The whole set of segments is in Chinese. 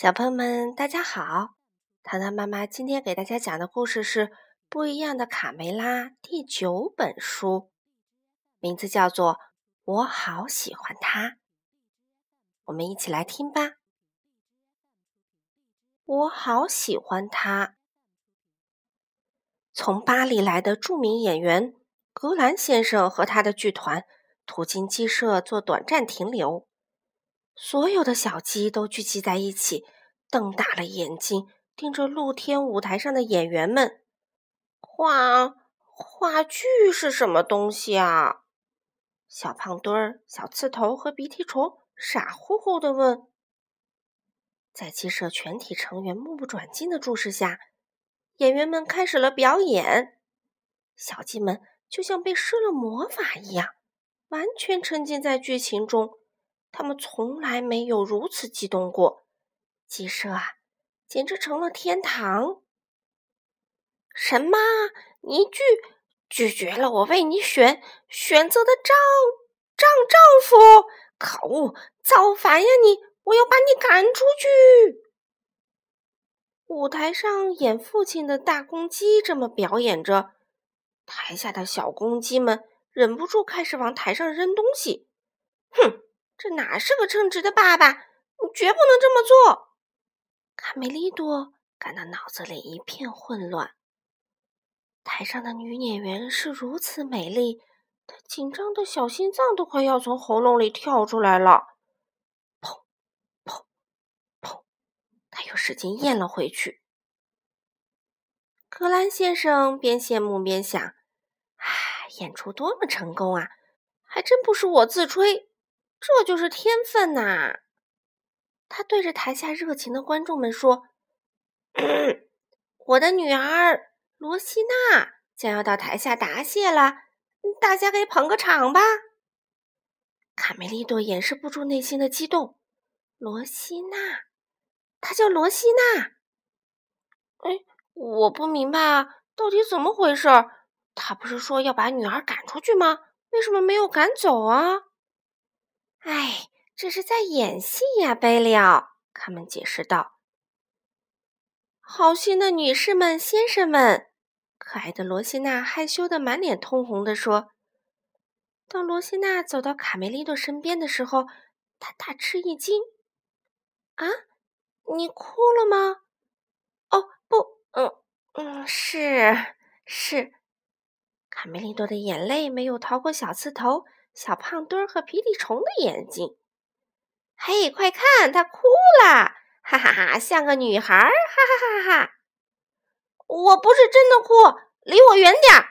小朋友们，大家好！糖糖妈妈今天给大家讲的故事是《不一样的卡梅拉》第九本书，名字叫做《我好喜欢他》。我们一起来听吧。我好喜欢他。从巴黎来的著名演员格兰先生和他的剧团途经鸡舍做短暂停留。所有的小鸡都聚集在一起，瞪大了眼睛盯着露天舞台上的演员们。话话剧是什么东西啊？小胖墩儿、小刺头和鼻涕虫傻乎乎的问。在鸡舍全体成员目不转睛的注视下，演员们开始了表演。小鸡们就像被施了魔法一样，完全沉浸在剧情中。他们从来没有如此激动过，鸡舍啊，简直成了天堂。什么？你拒拒绝了我为你选选择的丈丈丈夫？可恶，造反呀你！我要把你赶出去！舞台上演父亲的大公鸡这么表演着，台下的小公鸡们忍不住开始往台上扔东西。哼！这哪是个称职的爸爸？你绝不能这么做！卡梅利多感到脑子里一片混乱。台上的女演员是如此美丽，她紧张的小心脏都快要从喉咙里跳出来了。砰砰砰！他又使劲咽了回去。格兰先生边羡慕边想：“唉，演出多么成功啊！还真不是我自吹。”这就是天分呐！他对着台下热情的观众们说：“我的女儿罗西娜将要到台下答谢了，大家给捧个场吧！”卡梅利多掩饰不住内心的激动。罗西娜，她叫罗西娜。哎，我不明白啊，到底怎么回事？他不是说要把女儿赶出去吗？为什么没有赶走啊？哎，这是在演戏呀，贝利奥。他们解释道：“好心的女士们、先生们，可爱的罗西娜害羞的满脸通红的说。当罗西娜走到卡梅利多身边的时候，她大吃一惊：‘啊，你哭了吗？’哦，不，嗯嗯，是是。卡梅利多的眼泪没有逃过小刺头。”小胖墩儿和皮皮虫的眼睛，嘿，快看，他哭了，哈哈哈，像个女孩，哈哈哈哈！我不是真的哭，离我远点儿。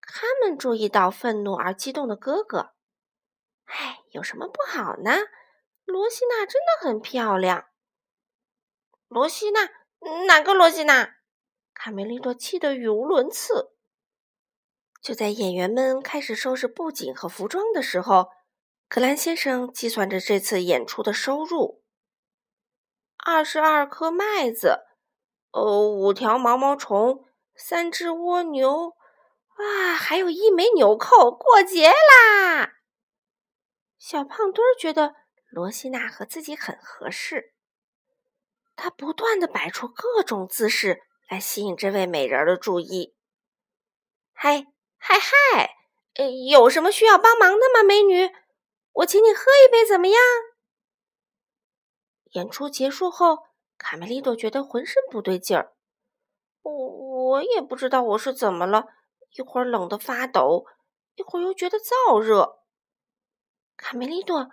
他们注意到愤怒而激动的哥哥，哎，有什么不好呢？罗西娜真的很漂亮。罗西娜，哪个罗西娜？卡梅利多气得语无伦次。就在演员们开始收拾布景和服装的时候，格兰先生计算着这次演出的收入：二十二颗麦子，哦，五条毛毛虫，三只蜗牛，啊，还有一枚纽扣。过节啦！小胖墩儿觉得罗西娜和自己很合适，他不断的摆出各种姿势来吸引这位美人的注意。嗨！嗨嗨，有什么需要帮忙的吗，美女？我请你喝一杯，怎么样？演出结束后，卡梅利多觉得浑身不对劲儿。我我也不知道我是怎么了，一会儿冷得发抖，一会儿又觉得燥热。卡梅利多，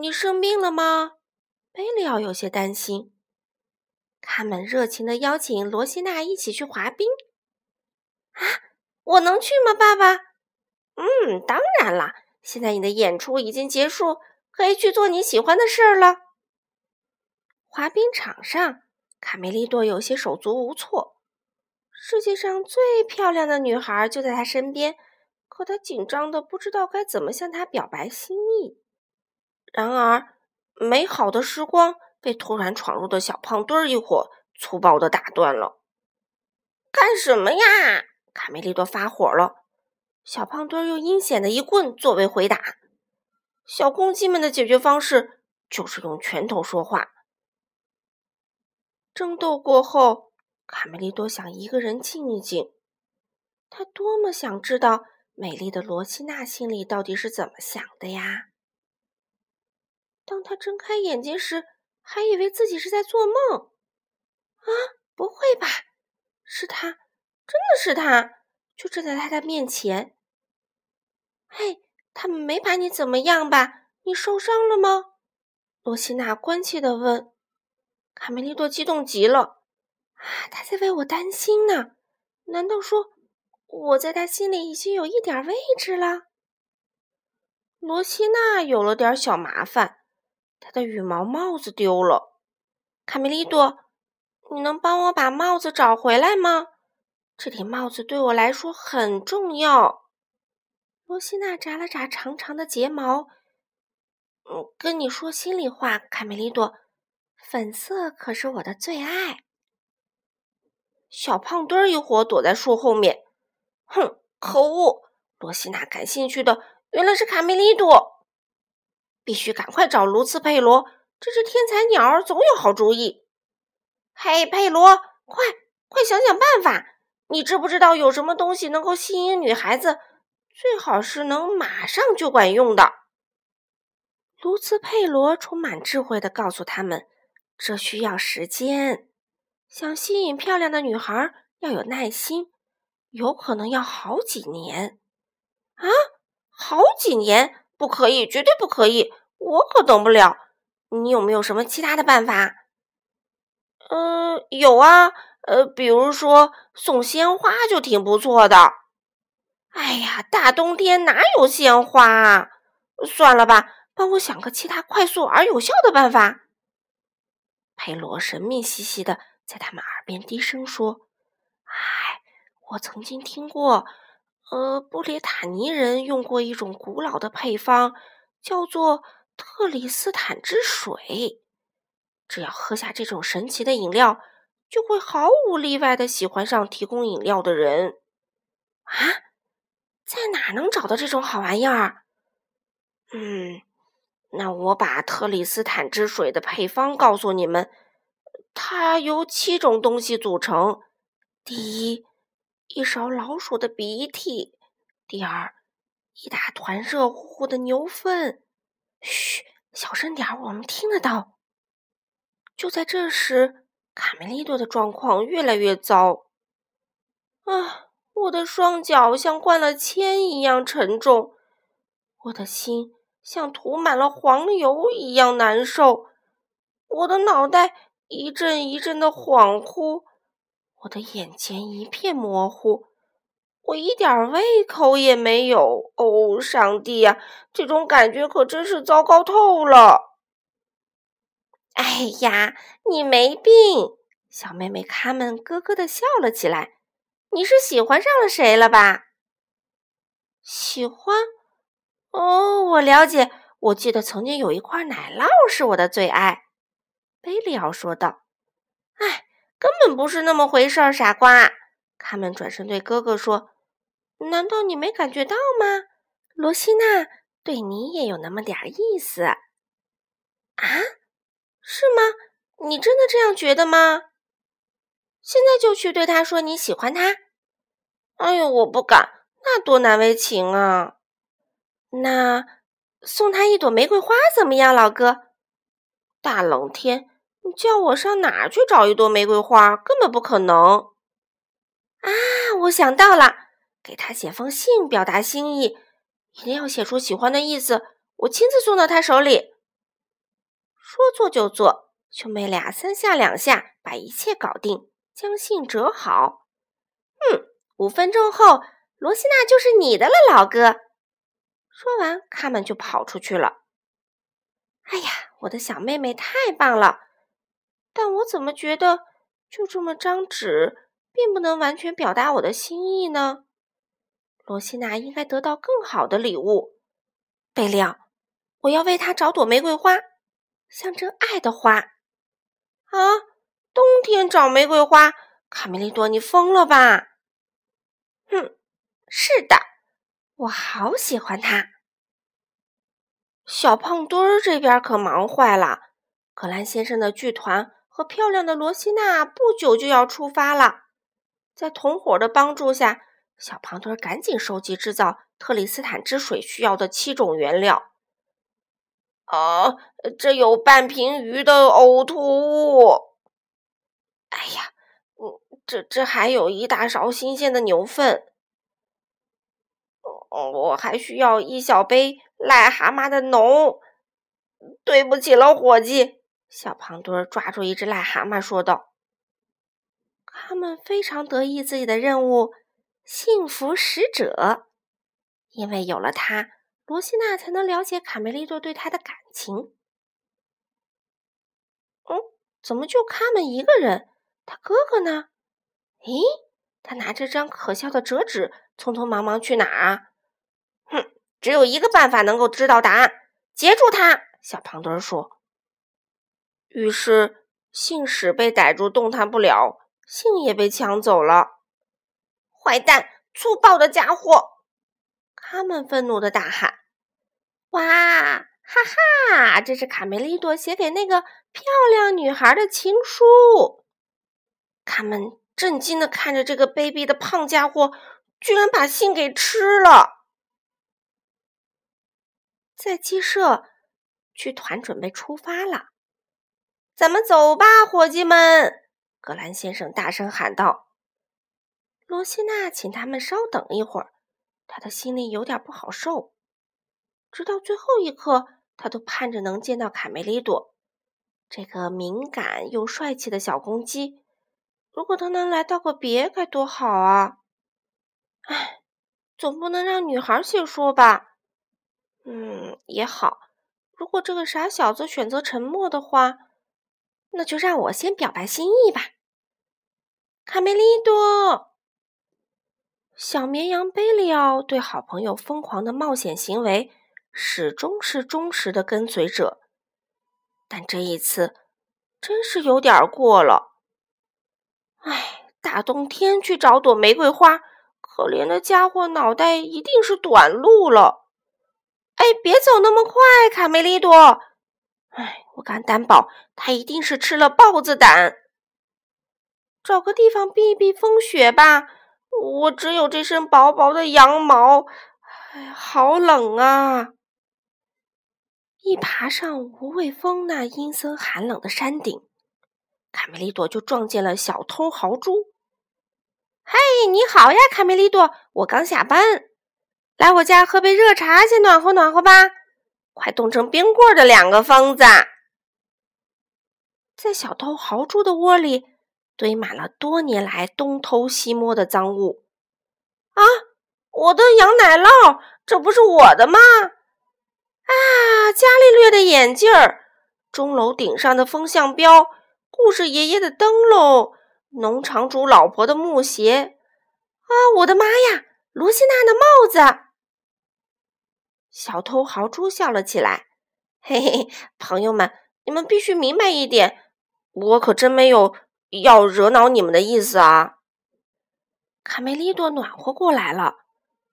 你生病了吗？贝利奥有些担心。他们热情的邀请罗西娜一起去滑冰。啊！我能去吗，爸爸？嗯，当然了。现在你的演出已经结束，可以去做你喜欢的事儿了。滑冰场上，卡梅利多有些手足无措。世界上最漂亮的女孩就在他身边，可他紧张的不知道该怎么向她表白心意。然而，美好的时光被突然闯入的小胖墩儿一伙粗暴的打断了。干什么呀？卡梅利多发火了，小胖墩用阴险的一棍作为回答。小公鸡们的解决方式就是用拳头说话。争斗过后，卡梅利多想一个人静一静。他多么想知道美丽的罗西娜心里到底是怎么想的呀！当他睁开眼睛时，还以为自己是在做梦。啊，不会吧？是他，真的是他，就站在他的面前。嘿，他们没把你怎么样吧？你受伤了吗？罗西娜关切地问。卡梅利多激动极了。啊，他在为我担心呢。难道说我在他心里已经有一点位置了？罗西娜有了点小麻烦，她的羽毛帽子丢了。卡梅利多。你能帮我把帽子找回来吗？这顶帽子对我来说很重要。罗西娜眨了眨长长的睫毛，嗯，跟你说心里话，卡梅利多，粉色可是我的最爱。小胖墩儿一伙躲在树后面，哼，可恶！罗西娜感兴趣的原来是卡梅利多，必须赶快找卢茨佩罗，这只天才鸟总有好主意。嘿，佩罗，快快想想办法！你知不知道有什么东西能够吸引女孩子？最好是能马上就管用的。卢茨佩罗充满智慧的告诉他们：“这需要时间。想吸引漂亮的女孩，要有耐心，有可能要好几年。”啊，好几年？不可以，绝对不可以！我可等不了。你有没有什么其他的办法？嗯，有啊，呃，比如说送鲜花就挺不错的。哎呀，大冬天哪有鲜花啊？算了吧，帮我想个其他快速而有效的办法。佩罗神秘兮兮的在他们耳边低声说：“哎，我曾经听过，呃，布列塔尼人用过一种古老的配方，叫做特里斯坦之水。”只要喝下这种神奇的饮料，就会毫无例外的喜欢上提供饮料的人。啊，在哪能找到这种好玩意儿？嗯，那我把特里斯坦之水的配方告诉你们，它由七种东西组成：第一，一勺老鼠的鼻涕；第二，一大团热乎乎的牛粪。嘘，小声点儿，我们听得到。就在这时，卡梅利多的状况越来越糟。啊，我的双脚像灌了铅一样沉重，我的心像涂满了黄油一样难受，我的脑袋一阵一阵的恍惚，我的眼前一片模糊，我一点胃口也没有。哦，上帝呀，这种感觉可真是糟糕透了！哎呀，你没病！小妹妹卡门咯咯的笑了起来。你是喜欢上了谁了吧？喜欢？哦，我了解。我记得曾经有一块奶酪是我的最爱。贝利奥说道。哎，根本不是那么回事，傻瓜！卡门转身对哥哥说：“难道你没感觉到吗？罗西娜对你也有那么点意思。”啊？是吗？你真的这样觉得吗？现在就去对他说你喜欢他。哎呦，我不敢，那多难为情啊！那送他一朵玫瑰花怎么样，老哥？大冷天，你叫我上哪儿去找一朵玫瑰花？根本不可能！啊，我想到了，给他写封信表达心意，一定要写出喜欢的意思，我亲自送到他手里。说做就做，兄妹俩三下两下把一切搞定，将信折好。嗯，五分钟后，罗西娜就是你的了，老哥。说完，他们就跑出去了。哎呀，我的小妹妹太棒了！但我怎么觉得就这么张纸，并不能完全表达我的心意呢？罗西娜应该得到更好的礼物。贝利奥，我要为她找朵玫瑰花。象征爱的花啊！冬天找玫瑰花，卡梅利多，你疯了吧？哼，是的，我好喜欢它。小胖墩儿这边可忙坏了，格兰先生的剧团和漂亮的罗西娜不久就要出发了。在同伙的帮助下，小胖墩儿赶紧收集制造特里斯坦之水需要的七种原料。哦，这有半瓶鱼的呕吐物。哎呀，嗯，这这还有一大勺新鲜的牛粪。我还需要一小杯癞蛤蟆的脓。对不起了，伙计。小胖墩抓住一只癞蛤蟆说道：“他们非常得意自己的任务——幸福使者，因为有了它。”罗西娜才能了解卡梅利多对他的感情。嗯，怎么就他们一个人？他哥哥呢？咦，他拿着张可笑的折纸，匆匆忙忙去哪儿啊？哼，只有一个办法能够知道答案：截住他！小胖墩说。于是信使被逮住，动弹不了，信也被抢走了。坏蛋，粗暴的家伙！他们愤怒的大喊。哇，哈哈！这是卡梅利多写给那个漂亮女孩的情书。他们震惊的看着这个卑鄙的胖家伙，居然把信给吃了。在鸡舍，剧团准备出发了。咱们走吧，伙计们！格兰先生大声喊道。罗西娜请他们稍等一会儿，他的心里有点不好受。直到最后一刻，他都盼着能见到卡梅利多，这个敏感又帅气的小公鸡。如果他能来道个别，该多好啊！唉，总不能让女孩先说吧？嗯，也好。如果这个傻小子选择沉默的话，那就让我先表白心意吧。卡梅利多，小绵羊贝利奥对好朋友疯狂的冒险行为。始终是忠实的跟随者，但这一次真是有点过了。唉，大冬天去找朵玫瑰花，可怜的家伙脑袋一定是短路了。哎，别走那么快，卡梅利多！唉，我敢担保，他一定是吃了豹子胆。找个地方避避风雪吧，我只有这身薄薄的羊毛，哎，好冷啊！一爬上无畏峰那阴森寒冷的山顶，卡梅利多就撞见了小偷豪猪。“嘿，你好呀，卡梅利多！我刚下班，来我家喝杯热茶，先暖和暖和吧。快冻成冰棍的两个疯子！”在小偷豪猪的窝里堆满了多年来东偷西摸的赃物。啊，我的羊奶酪，这不是我的吗？啊，伽利略的眼镜儿，钟楼顶上的风向标，故事爷爷的灯笼，农场主老婆的木鞋。啊，我的妈呀！罗西娜的帽子。小偷豪猪笑了起来。嘿嘿，朋友们，你们必须明白一点，我可真没有要惹恼你们的意思啊。卡梅利多暖和过来了，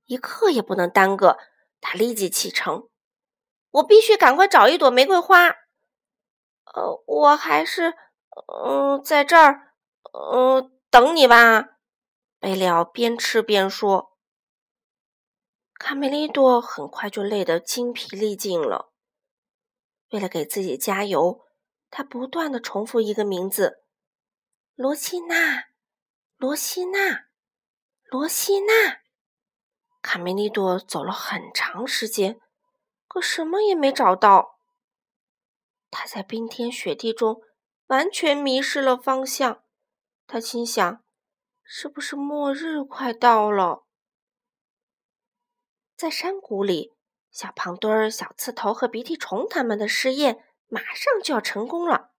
一刻也不能耽搁，他立即启程。我必须赶快找一朵玫瑰花。呃，我还是嗯，在这儿嗯等你吧。贝利奥边吃边说。卡梅利多很快就累得精疲力尽了。为了给自己加油，他不断的重复一个名字：罗西娜，罗西娜，罗西娜。卡梅利多走了很长时间。可什么也没找到，他在冰天雪地中完全迷失了方向。他心想：是不是末日快到了？在山谷里，小胖墩儿、小刺头和鼻涕虫他们的试验马上就要成功了。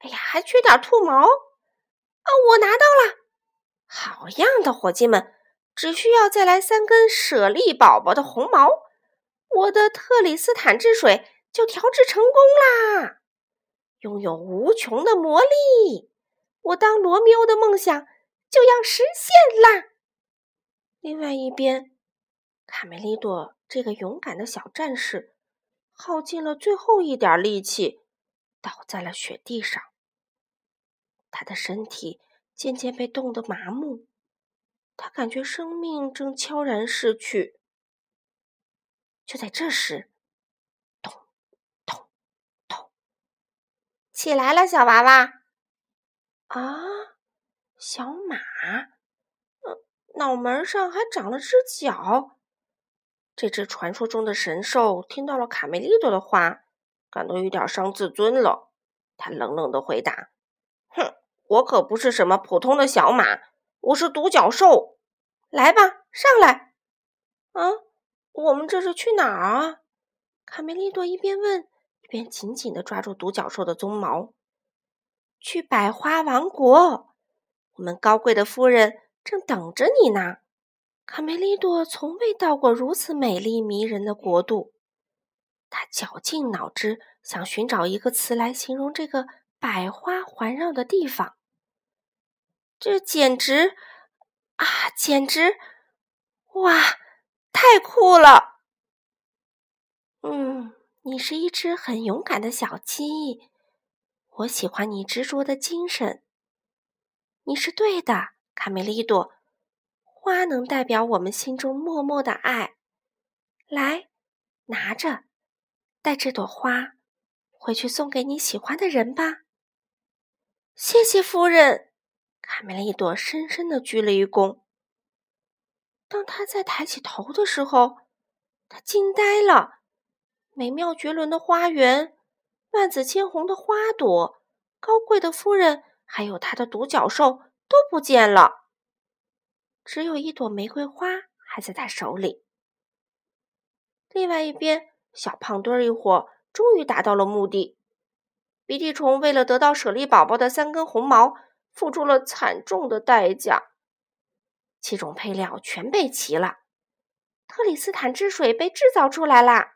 哎呀，还缺点兔毛啊！我拿到了，好样的，伙计们！只需要再来三根舍利宝宝的红毛。我的特里斯坦之水就调制成功啦！拥有无穷的魔力，我当罗密欧的梦想就要实现啦！另外一边，卡梅利多这个勇敢的小战士耗尽了最后一点力气，倒在了雪地上。他的身体渐渐被冻得麻木，他感觉生命正悄然逝去。就在这时，咚咚咚，起来了，小娃娃！啊，小马，嗯，脑门上还长了只角。这只传说中的神兽听到了卡梅利多的话，感到有点伤自尊了。他冷冷的回答：“哼，我可不是什么普通的小马，我是独角兽。来吧，上来。”啊，我们这是去哪儿啊？卡梅利多一边问，一边紧紧的抓住独角兽的鬃毛。去百花王国，我们高贵的夫人正等着你呢。卡梅利多从未到过如此美丽迷人的国度，他绞尽脑汁想寻找一个词来形容这个百花环绕的地方。这简直啊，简直哇，太酷了！嗯，你是一只很勇敢的小鸡，我喜欢你执着的精神。你是对的，卡梅利多。花能代表我们心中默默的爱，来，拿着，带这朵花回去送给你喜欢的人吧。谢谢夫人，卡梅利多深深的鞠了一躬。当他再抬起头的时候，他惊呆了。美妙绝伦的花园，万紫千红的花朵，高贵的夫人，还有他的独角兽都不见了。只有一朵玫瑰花还在他手里。另外一边，小胖墩儿一伙终于达到了目的。鼻涕虫为了得到舍利宝宝的三根红毛，付出了惨重的代价。七种配料全备齐了，特里斯坦之水被制造出来啦。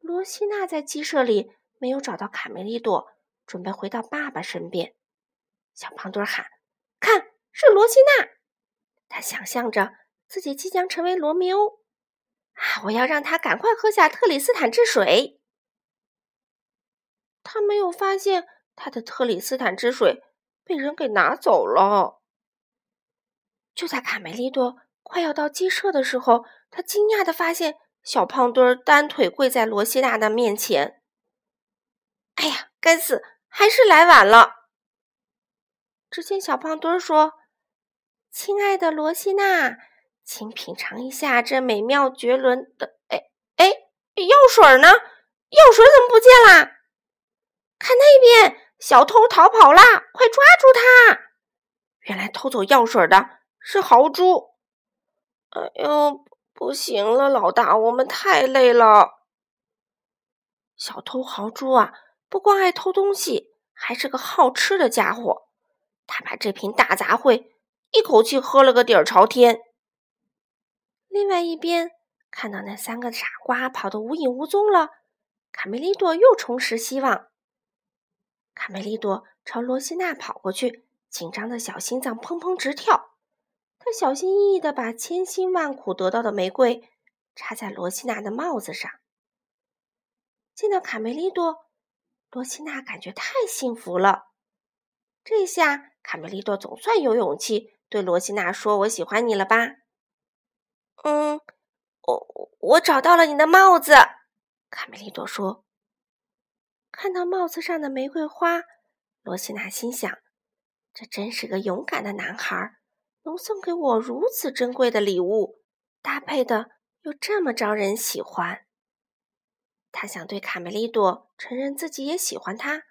罗西娜在鸡舍里没有找到卡梅利多，准备回到爸爸身边。小胖墩喊：“看，是罗西娜！”他想象着自己即将成为罗密欧，啊！我要让他赶快喝下特里斯坦之水。他没有发现他的特里斯坦之水被人给拿走了。就在卡梅利多快要到鸡舍的时候，他惊讶的发现小胖墩单腿跪在罗西娜的面前。哎呀，该死，还是来晚了。只见小胖墩说。亲爱的罗西娜，请品尝一下这美妙绝伦的……哎哎，药水呢？药水怎么不见啦？看那边，小偷逃跑啦！快抓住他！原来偷走药水的是豪猪。哎呦，不行了，老大，我们太累了。小偷豪猪啊，不光爱偷东西，还是个好吃的家伙。他把这瓶大杂烩。一口气喝了个底儿朝天。另外一边，看到那三个傻瓜跑得无影无踪了，卡梅利多又重拾希望。卡梅利多朝罗西娜跑过去，紧张的小心脏砰砰直跳。他小心翼翼地把千辛万苦得到的玫瑰插在罗西娜的帽子上。见到卡梅利多，罗西娜感觉太幸福了。这下，卡梅利多总算有勇气。对罗西娜说：“我喜欢你了吧？”“嗯，我我找到了你的帽子。”卡梅利多说。看到帽子上的玫瑰花，罗西娜心想：“这真是个勇敢的男孩，能送给我如此珍贵的礼物，搭配的又这么招人喜欢。”他想对卡梅利多承认自己也喜欢他，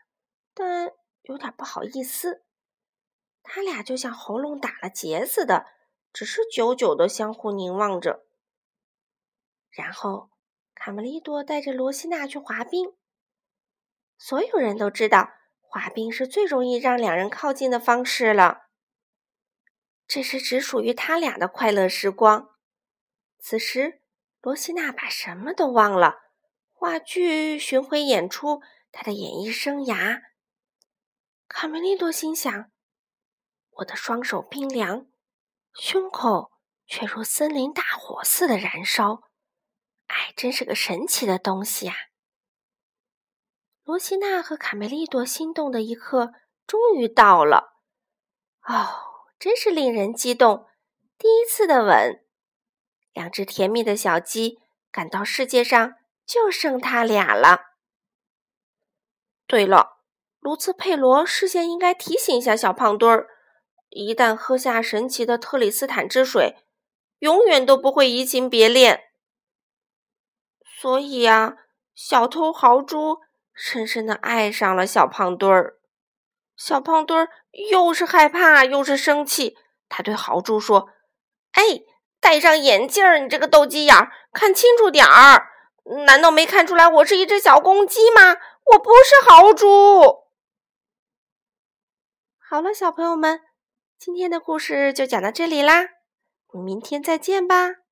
但有点不好意思。他俩就像喉咙打了结似的，只是久久的相互凝望着。然后，卡梅利多带着罗西娜去滑冰。所有人都知道，滑冰是最容易让两人靠近的方式了。这是只属于他俩的快乐时光。此时，罗西娜把什么都忘了：话剧、巡回演出、他的演艺生涯。卡梅利多心想。我的双手冰凉，胸口却如森林大火似的燃烧。爱真是个神奇的东西啊！罗西娜和卡梅利多心动的一刻终于到了。哦，真是令人激动！第一次的吻，两只甜蜜的小鸡感到世界上就剩它俩了。对了，卢茨佩罗事先应该提醒一下小胖墩儿，一旦喝下神奇的特里斯坦之水，永远都不会移情别恋。所以啊，小偷豪猪深深的爱上了小胖墩儿。小胖墩儿又是害怕又是生气，他对豪猪说：“哎，戴上眼镜儿，你这个斗鸡眼儿，看清楚点儿！难道没看出来我是一只小公鸡吗？我不是豪猪。”好了，小朋友们，今天的故事就讲到这里啦，我们明天再见吧。